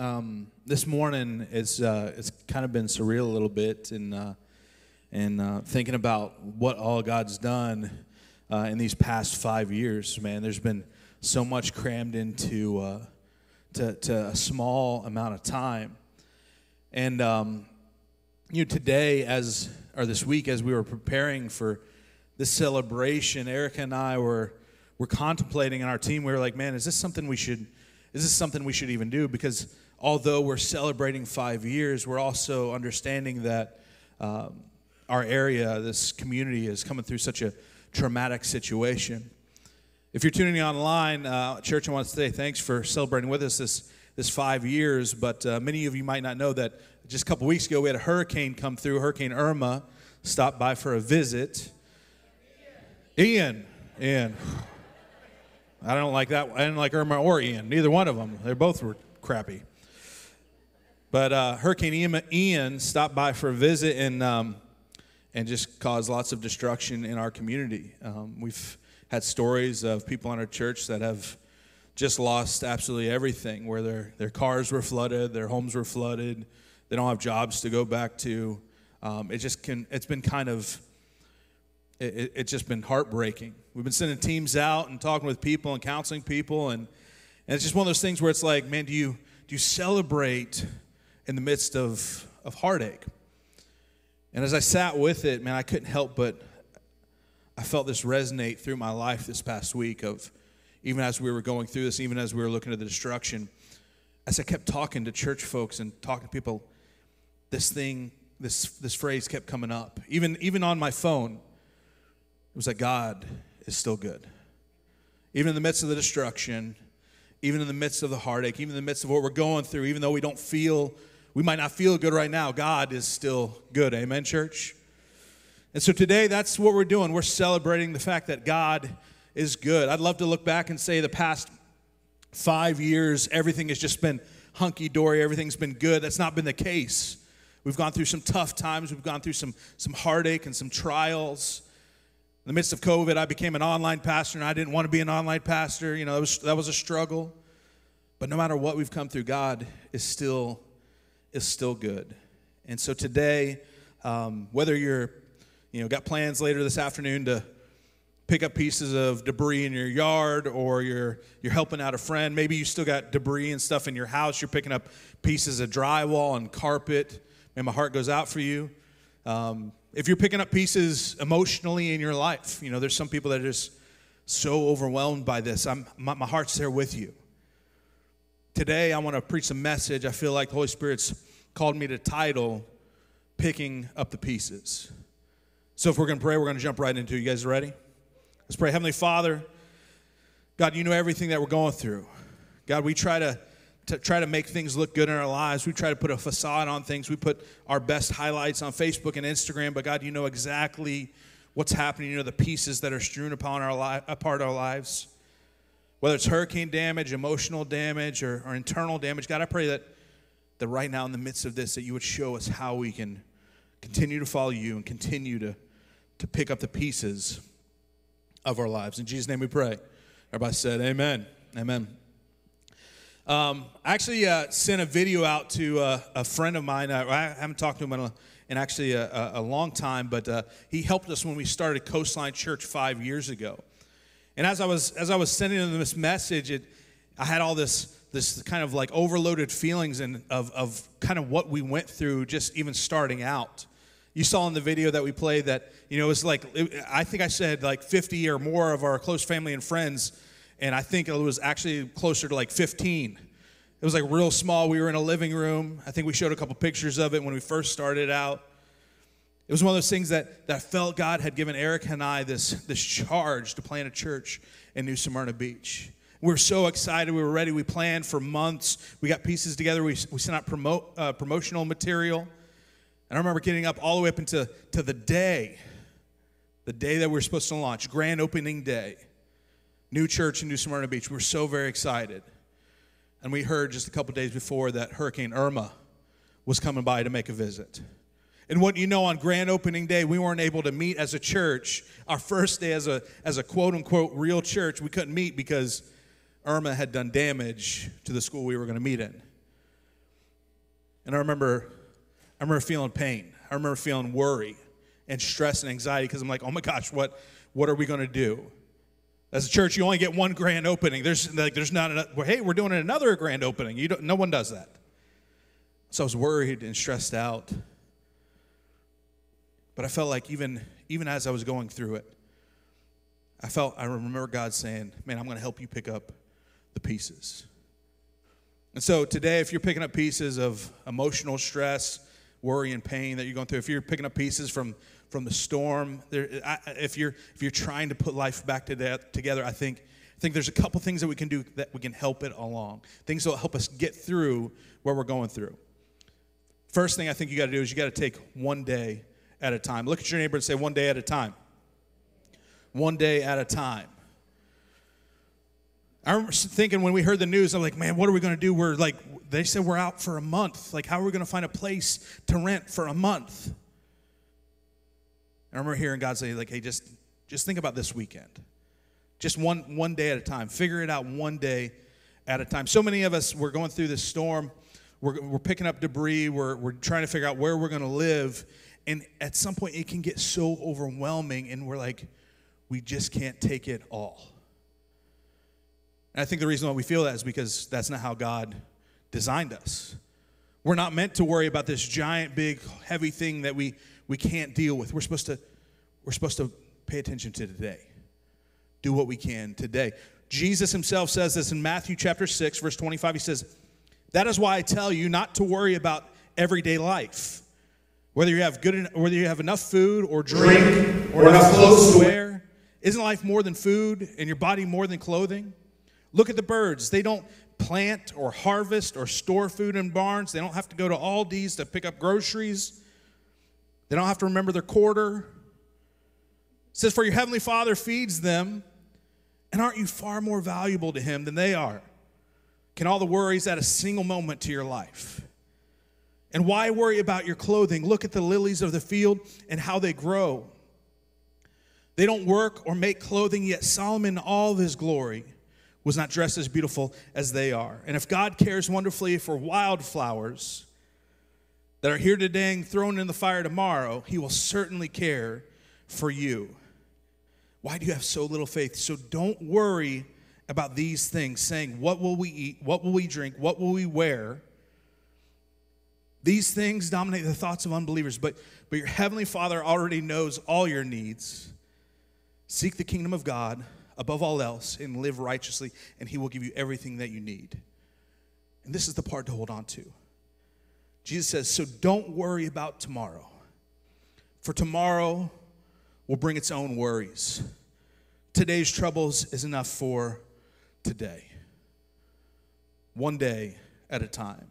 Um, this morning it's uh, it's kind of been surreal a little bit, and uh, and uh, thinking about what all God's done uh, in these past five years. Man, there's been so much crammed into uh, to, to a small amount of time, and um, you know today as or this week as we were preparing for this celebration, Erica and I were were contemplating in our team. We were like, man, is this something we should? Is this something we should even do? Because although we're celebrating five years, we're also understanding that um, our area, this community, is coming through such a traumatic situation. If you're tuning in online, uh, church, I want to say thanks for celebrating with us this this five years. But uh, many of you might not know that just a couple weeks ago we had a hurricane come through. Hurricane Irma stopped by for a visit. Ian, Ian. I don't like that. I didn't like Irma or Ian. Neither one of them. They both were crappy. But uh, Hurricane Ian, stopped by for a visit and um, and just caused lots of destruction in our community. Um, we've had stories of people in our church that have just lost absolutely everything, where their their cars were flooded, their homes were flooded, they don't have jobs to go back to. Um, it just can. It's been kind of it, it's just been heartbreaking. We've been sending teams out and talking with people and counseling people, and, and it's just one of those things where it's like, man, do you do you celebrate in the midst of, of heartache? And as I sat with it, man, I couldn't help but I felt this resonate through my life this past week of even as we were going through this, even as we were looking at the destruction, as I kept talking to church folks and talking to people, this thing, this this phrase kept coming up. Even even on my phone, it was that God is still good. Even in the midst of the destruction, even in the midst of the heartache, even in the midst of what we're going through, even though we don't feel, we might not feel good right now, God is still good. Amen, church? And so today, that's what we're doing. We're celebrating the fact that God is good. I'd love to look back and say the past five years, everything has just been hunky dory, everything's been good. That's not been the case. We've gone through some tough times, we've gone through some, some heartache and some trials. In the midst of COVID, I became an online pastor, and I didn't want to be an online pastor. You know, that was, that was a struggle. But no matter what we've come through, God is still is still good. And so today, um, whether you're, you know, got plans later this afternoon to pick up pieces of debris in your yard, or you're you're helping out a friend, maybe you still got debris and stuff in your house. You're picking up pieces of drywall and carpet. And my heart goes out for you. Um, if you're picking up pieces emotionally in your life, you know, there's some people that are just so overwhelmed by this. I'm, my, my heart's there with you. Today, I want to preach a message I feel like the Holy Spirit's called me to title Picking Up the Pieces. So, if we're going to pray, we're going to jump right into it. You guys ready? Let's pray. Heavenly Father, God, you know everything that we're going through. God, we try to to try to make things look good in our lives. We try to put a facade on things. We put our best highlights on Facebook and Instagram. But God, you know exactly what's happening. You know the pieces that are strewn upon our li- apart our lives. Whether it's hurricane damage, emotional damage, or, or internal damage, God, I pray that that right now in the midst of this, that you would show us how we can continue to follow you and continue to to pick up the pieces of our lives. In Jesus' name, we pray. Everybody said, "Amen." Amen. Um, I actually uh, sent a video out to uh, a friend of mine. Uh, I haven't talked to him in, a, in actually a, a, long time, but uh, he helped us when we started Coastline Church five years ago. And as I was as I was sending them this message, it, I had all this this kind of like overloaded feelings and of of kind of what we went through just even starting out. You saw in the video that we played that you know it was like it, I think I said like 50 or more of our close family and friends and I think it was actually closer to like 15. It was like real small. We were in a living room. I think we showed a couple pictures of it when we first started out. It was one of those things that, that I felt God had given Erica and I this, this charge to plant a church in New Smyrna Beach. We were so excited. We were ready. We planned for months. We got pieces together. We, we sent out promote, uh, promotional material. And I remember getting up all the way up into to the day, the day that we were supposed to launch, grand opening day, new church in New Smyrna Beach. We were so very excited. And we heard just a couple days before that Hurricane Irma was coming by to make a visit. And what you know, on grand opening day, we weren't able to meet as a church. Our first day as a, as a quote unquote real church, we couldn't meet because Irma had done damage to the school we were going to meet in. And I remember, I remember feeling pain. I remember feeling worry and stress and anxiety because I'm like, oh my gosh, what, what are we going to do? As a church, you only get one grand opening. There's like, there's not enough. Well, hey, we're doing another grand opening. You don't, no one does that. So I was worried and stressed out. But I felt like even even as I was going through it, I felt I remember God saying, "Man, I'm going to help you pick up the pieces." And so today, if you're picking up pieces of emotional stress, worry, and pain that you're going through, if you're picking up pieces from from the storm, there, I, if you're if you're trying to put life back to that, together, I think I think there's a couple things that we can do that we can help it along. Things that will help us get through what we're going through. First thing I think you got to do is you got to take one day at a time. Look at your neighbor and say, one day at a time. One day at a time. I remember thinking when we heard the news, I'm like, man, what are we going to do? We're like, they said we're out for a month. Like, how are we going to find a place to rent for a month? I remember hearing God say, like, hey, just, just think about this weekend. Just one, one day at a time. Figure it out one day at a time. So many of us, we're going through this storm. We're, we're picking up debris. We're, we're trying to figure out where we're going to live. And at some point, it can get so overwhelming, and we're like, we just can't take it all. And I think the reason why we feel that is because that's not how God designed us. We're not meant to worry about this giant, big, heavy thing that we, we can't deal with. We're supposed to, we're supposed to pay attention to today. Do what we can today. Jesus himself says this in Matthew chapter 6, verse 25. He says, That is why I tell you not to worry about everyday life whether you have good, whether you have enough food or drink, drink or, or, enough clothes to wear, isn't life more than food and your body more than clothing? Look at the birds. They don't plant or harvest or store food in barns. They don't have to go to Aldi's to pick up groceries. They don't have to remember their quarter. It says, For your heavenly Father feeds them, and aren't you far more valuable to Him than they are? Can all the worries add a single moment to your life? And why worry about your clothing? Look at the lilies of the field and how they grow. They don't work or make clothing, yet Solomon, in all his glory, was not dressed as beautiful as they are. And if God cares wonderfully for wildflowers that are here today and thrown in the fire tomorrow, he will certainly care for you. Why do you have so little faith? So don't worry about these things, saying, What will we eat? What will we drink? What will we wear? These things dominate the thoughts of unbelievers, but, but your heavenly Father already knows all your needs. Seek the kingdom of God above all else and live righteously, and He will give you everything that you need. And this is the part to hold on to. Jesus says, So don't worry about tomorrow, for tomorrow will bring its own worries. Today's troubles is enough for today, one day at a time.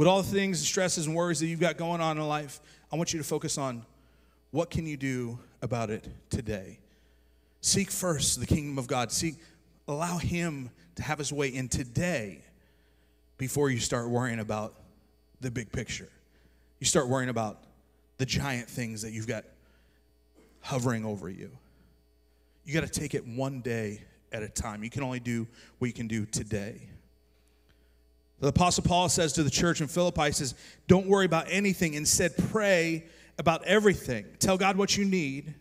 With all the things, and stresses, and worries that you've got going on in life, I want you to focus on what can you do about it today. Seek first the kingdom of God. Seek, allow Him to have His way in today before you start worrying about the big picture. You start worrying about the giant things that you've got hovering over you. You got to take it one day at a time. You can only do what you can do today. The Apostle Paul says to the church in Philippi, he says, Don't worry about anything. Instead, pray about everything. Tell God what you need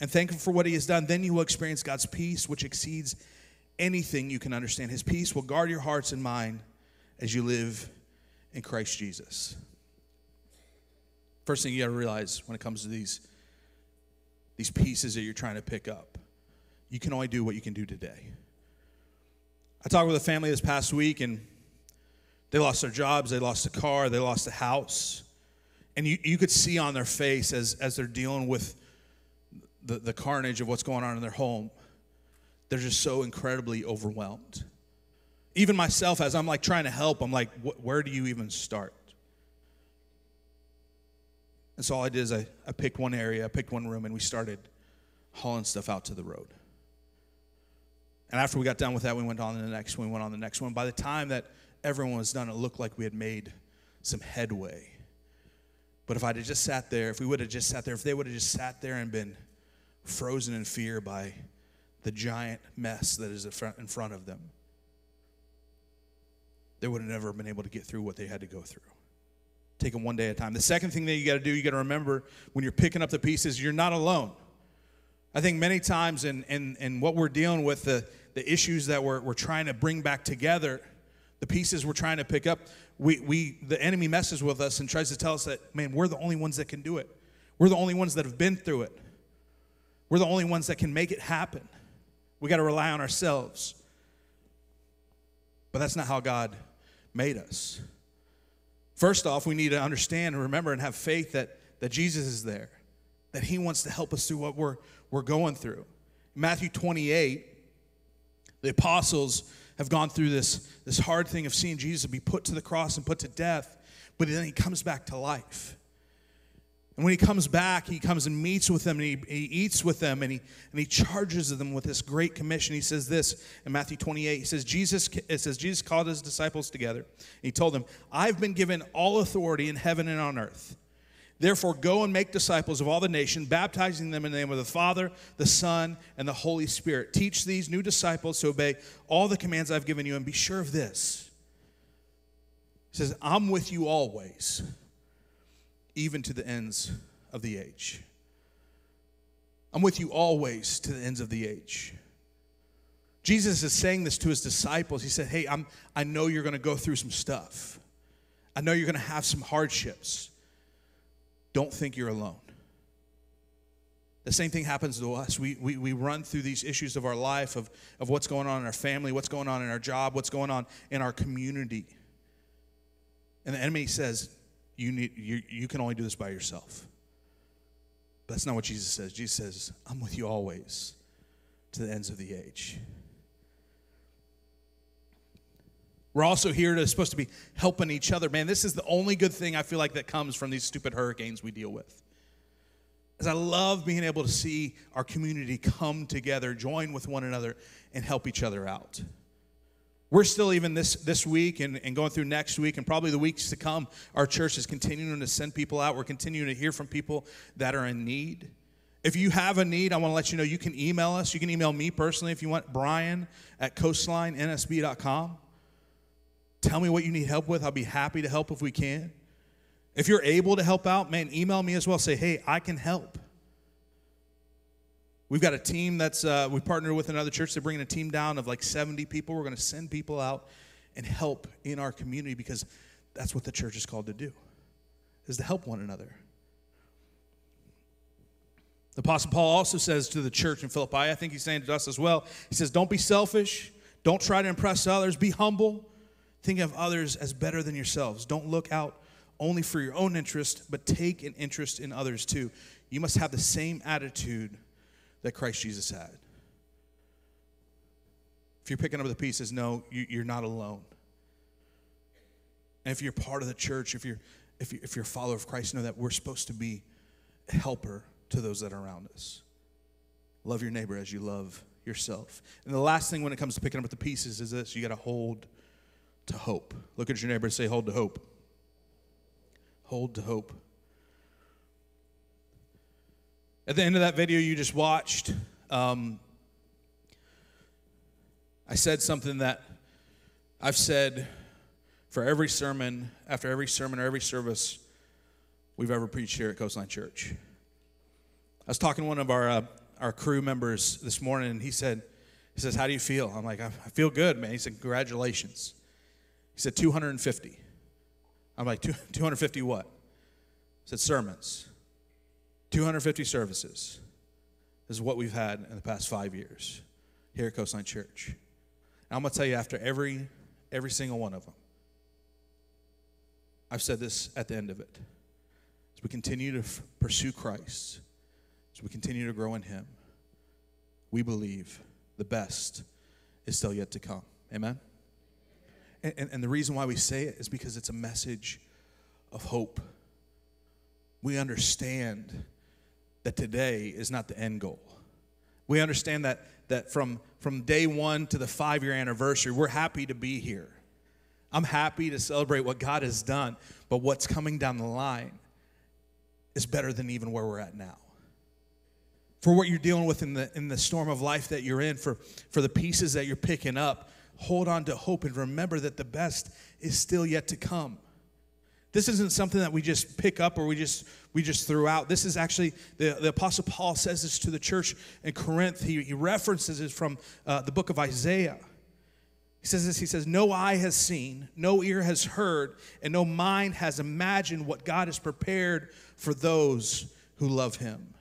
and thank Him for what He has done. Then you will experience God's peace, which exceeds anything you can understand. His peace will guard your hearts and mind as you live in Christ Jesus. First thing you got to realize when it comes to these, these pieces that you're trying to pick up, you can only do what you can do today. I talked with a family this past week, and they lost their jobs, they lost a car, they lost a house. And you, you could see on their face as, as they're dealing with the, the carnage of what's going on in their home they're just so incredibly overwhelmed. Even myself, as I'm like trying to help, I'm like, where do you even start? And so all I did is I, I picked one area, I picked one room, and we started hauling stuff out to the road. And after we got done with that, we went on to the next one, we went on the next one. By the time that everyone was done, it looked like we had made some headway. But if I'd have just sat there, if we would have just sat there, if they would have just sat there and been frozen in fear by the giant mess that is in front of them, they would have never been able to get through what they had to go through. Take them one day at a time. The second thing that you got to do, you got to remember when you're picking up the pieces, you're not alone. I think many times in, in, in what we're dealing with, the, the issues that we're, we're trying to bring back together, the pieces we're trying to pick up, we, we, the enemy messes with us and tries to tell us that, man, we're the only ones that can do it. We're the only ones that have been through it. We're the only ones that can make it happen. We got to rely on ourselves. But that's not how God made us. First off, we need to understand and remember and have faith that, that Jesus is there, that He wants to help us through what we're, we're going through. Matthew 28, the apostles have gone through this, this hard thing of seeing Jesus be put to the cross and put to death, but then he comes back to life. And when he comes back, he comes and meets with them and he, he eats with them and he, and he charges them with this great commission. He says this in Matthew 28. He says, Jesus, it says, Jesus called his disciples together. He told them, I've been given all authority in heaven and on earth. Therefore, go and make disciples of all the nation, baptizing them in the name of the Father, the Son, and the Holy Spirit. Teach these new disciples to obey all the commands I've given you, and be sure of this. He says, I'm with you always, even to the ends of the age. I'm with you always to the ends of the age. Jesus is saying this to his disciples. He said, Hey, I'm, I know you're going to go through some stuff. I know you're going to have some hardships don't think you're alone. The same thing happens to us. We, we, we run through these issues of our life, of, of what's going on in our family, what's going on in our job, what's going on in our community. And the enemy says, you, need, you, you can only do this by yourself. But that's not what Jesus says. Jesus says, I'm with you always to the ends of the age. We're also here to supposed to be helping each other. Man, this is the only good thing I feel like that comes from these stupid hurricanes we deal with. As I love being able to see our community come together, join with one another, and help each other out. We're still even this this week and, and going through next week and probably the weeks to come, our church is continuing to send people out. We're continuing to hear from people that are in need. If you have a need, I want to let you know you can email us. You can email me personally if you want, Brian at coastlinensb.com. Tell me what you need help with. I'll be happy to help if we can. If you're able to help out, man, email me as well. Say, hey, I can help. We've got a team that's, uh, we partnered with another church. They're bringing a team down of like 70 people. We're going to send people out and help in our community because that's what the church is called to do, is to help one another. The Apostle Paul also says to the church in Philippi, I think he's saying to us as well, he says, Don't be selfish. Don't try to impress others. Be humble. Think of others as better than yourselves. Don't look out only for your own interest, but take an interest in others too. You must have the same attitude that Christ Jesus had. If you're picking up the pieces, no, you're not alone. And if you're part of the church, if you're if you're, if you're a follower of Christ, know that we're supposed to be a helper to those that are around us. Love your neighbor as you love yourself. And the last thing when it comes to picking up the pieces is this you got to hold to hope. Look at your neighbor and say, Hold to hope. Hold to hope. At the end of that video you just watched, um, I said something that I've said for every sermon, after every sermon or every service we've ever preached here at Coastline Church. I was talking to one of our, uh, our crew members this morning, and he said, he says, How do you feel? I'm like, I feel good, man. He said, Congratulations. He said, 250. I'm like, 250 what? He said, sermons. 250 services this is what we've had in the past five years here at Coastline Church. And I'm going to tell you, after every, every single one of them, I've said this at the end of it. As we continue to f- pursue Christ, as we continue to grow in Him, we believe the best is still yet to come. Amen? And, and, the reason why we say it is because it's a message of hope. We understand that today is not the end goal. We understand that, that from, from day one to the five year anniversary, we're happy to be here. I'm happy to celebrate what God has done, but what's coming down the line is better than even where we're at now. For what you're dealing with in the, in the storm of life that you're in, for, for the pieces that you're picking up, hold on to hope and remember that the best is still yet to come. This isn't something that we just pick up or we just we just threw out. This is actually the, the apostle Paul says this to the church in Corinth. He, he references it from uh, the book of Isaiah. He says this. He says, "No eye has seen, no ear has heard, and no mind has imagined what God has prepared for those who love Him."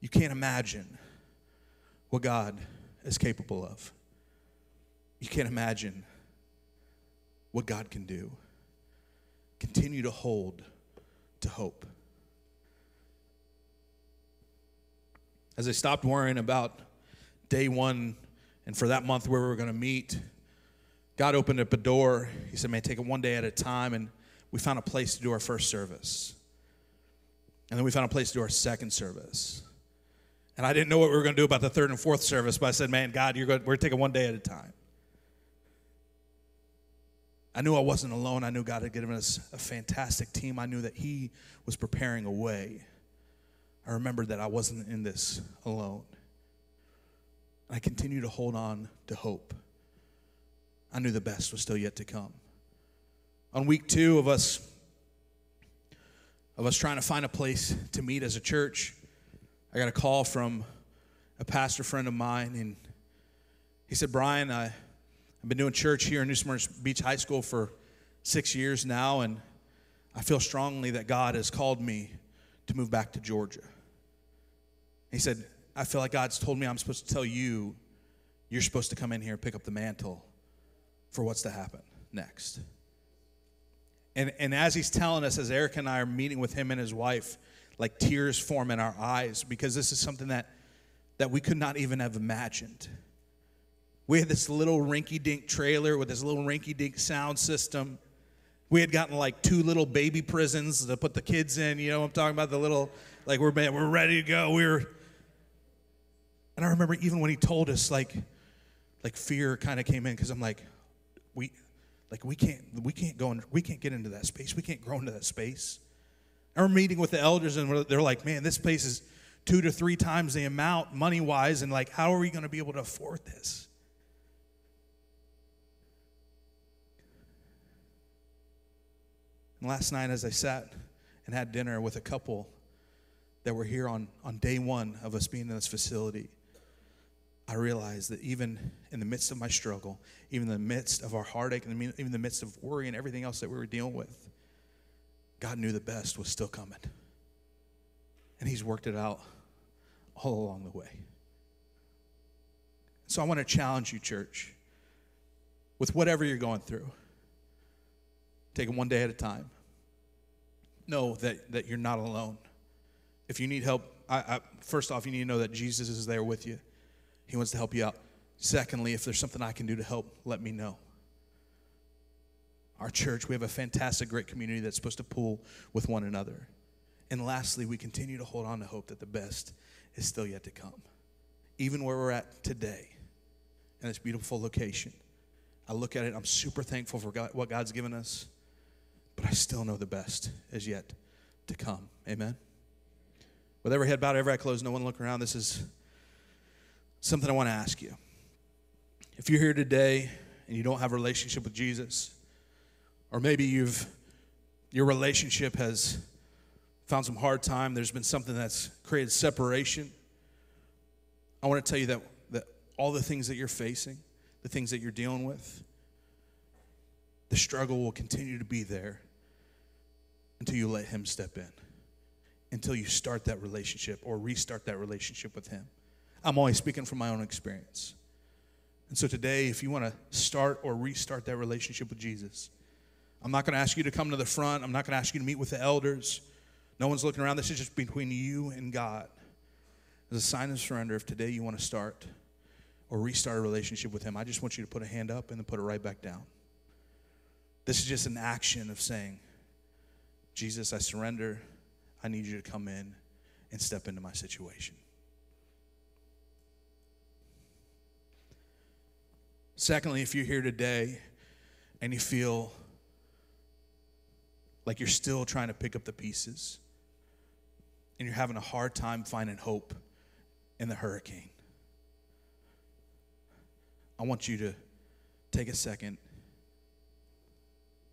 You can't imagine what God is capable of. You can't imagine what God can do continue to hold to hope. As I stopped worrying about day one and for that month where we were going to meet, God opened up a door. He said, Man, take it one day at a time. And we found a place to do our first service. And then we found a place to do our second service. And I didn't know what we were going to do about the third and fourth service, but I said, Man, God, you're going, we're taking one day at a time. I knew I wasn't alone. I knew God had given us a fantastic team. I knew that He was preparing a way. I remembered that I wasn't in this alone. I continued to hold on to hope. I knew the best was still yet to come. On week two of us of us trying to find a place to meet as a church, I got a call from a pastor friend of mine, and he said, Brian, I I've been doing church here in New Smyrna Beach High School for six years now, and I feel strongly that God has called me to move back to Georgia. He said, I feel like God's told me I'm supposed to tell you you're supposed to come in here and pick up the mantle for what's to happen next. And, and as he's telling us, as Erica and I are meeting with him and his wife, like tears form in our eyes because this is something that, that we could not even have imagined. We had this little rinky dink trailer with this little rinky dink sound system. We had gotten like two little baby prisons to put the kids in. You know, I'm talking about the little, like we're we're ready to go. We were, and I remember even when he told us, like, like fear kind of came in because I'm like, we, like we can't we can't go in, we can't get into that space. We can't grow into that space. I remember meeting with the elders and they're like, man, this place is two to three times the amount money wise, and like, how are we going to be able to afford this? And last night, as I sat and had dinner with a couple that were here on, on day one of us being in this facility, I realized that even in the midst of my struggle, even in the midst of our heartache, and even in the midst of worry and everything else that we were dealing with, God knew the best was still coming. And He's worked it out all along the way. So I want to challenge you, church, with whatever you're going through. Take it one day at a time. Know that, that you're not alone. If you need help, I, I, first off, you need to know that Jesus is there with you. He wants to help you out. Secondly, if there's something I can do to help, let me know. Our church, we have a fantastic, great community that's supposed to pull with one another. And lastly, we continue to hold on to hope that the best is still yet to come. Even where we're at today, in this beautiful location, I look at it, I'm super thankful for God, what God's given us but I still know the best is yet to come. Amen. With every head bowed, every eye closed, no one look around, this is something I want to ask you. If you're here today and you don't have a relationship with Jesus, or maybe you've your relationship has found some hard time, there's been something that's created separation. I want to tell you that, that all the things that you're facing, the things that you're dealing with, the struggle will continue to be there until you let Him step in, until you start that relationship or restart that relationship with Him. I'm always speaking from my own experience. And so today, if you want to start or restart that relationship with Jesus, I'm not going to ask you to come to the front. I'm not going to ask you to meet with the elders. No one's looking around. This is just between you and God. As a sign of surrender, if today you want to start or restart a relationship with Him, I just want you to put a hand up and then put it right back down. This is just an action of saying, Jesus, I surrender. I need you to come in and step into my situation. Secondly, if you're here today and you feel like you're still trying to pick up the pieces and you're having a hard time finding hope in the hurricane, I want you to take a second.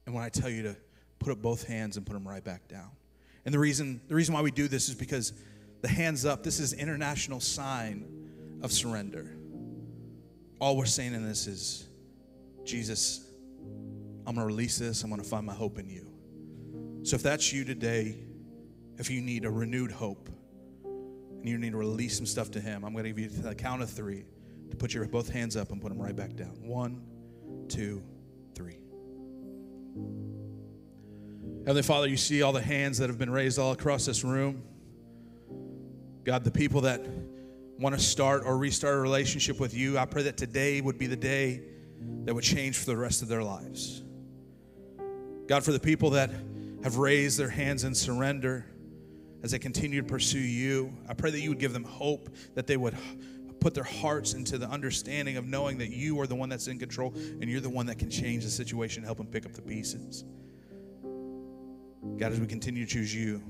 And when I tell you to put up both hands and put them right back down. And the reason, the reason why we do this is because the hands up, this is international sign of surrender. All we're saying in this is, Jesus, I'm going to release this. I'm going to find my hope in you. So if that's you today, if you need a renewed hope and you need to release some stuff to Him, I'm going to give you the count of three to put your both hands up and put them right back down. One, two, three. Heavenly Father, you see all the hands that have been raised all across this room. God, the people that want to start or restart a relationship with you, I pray that today would be the day that would change for the rest of their lives. God, for the people that have raised their hands in surrender as they continue to pursue you, I pray that you would give them hope, that they would put their hearts into the understanding of knowing that you are the one that's in control and you're the one that can change the situation, help them pick up the pieces. God, as we continue to choose you,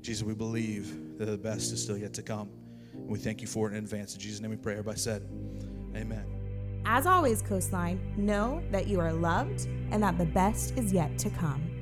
Jesus, we believe that the best is still yet to come. And we thank you for it in advance. In Jesus' name we pray. Everybody said, Amen. As always, Coastline, know that you are loved and that the best is yet to come.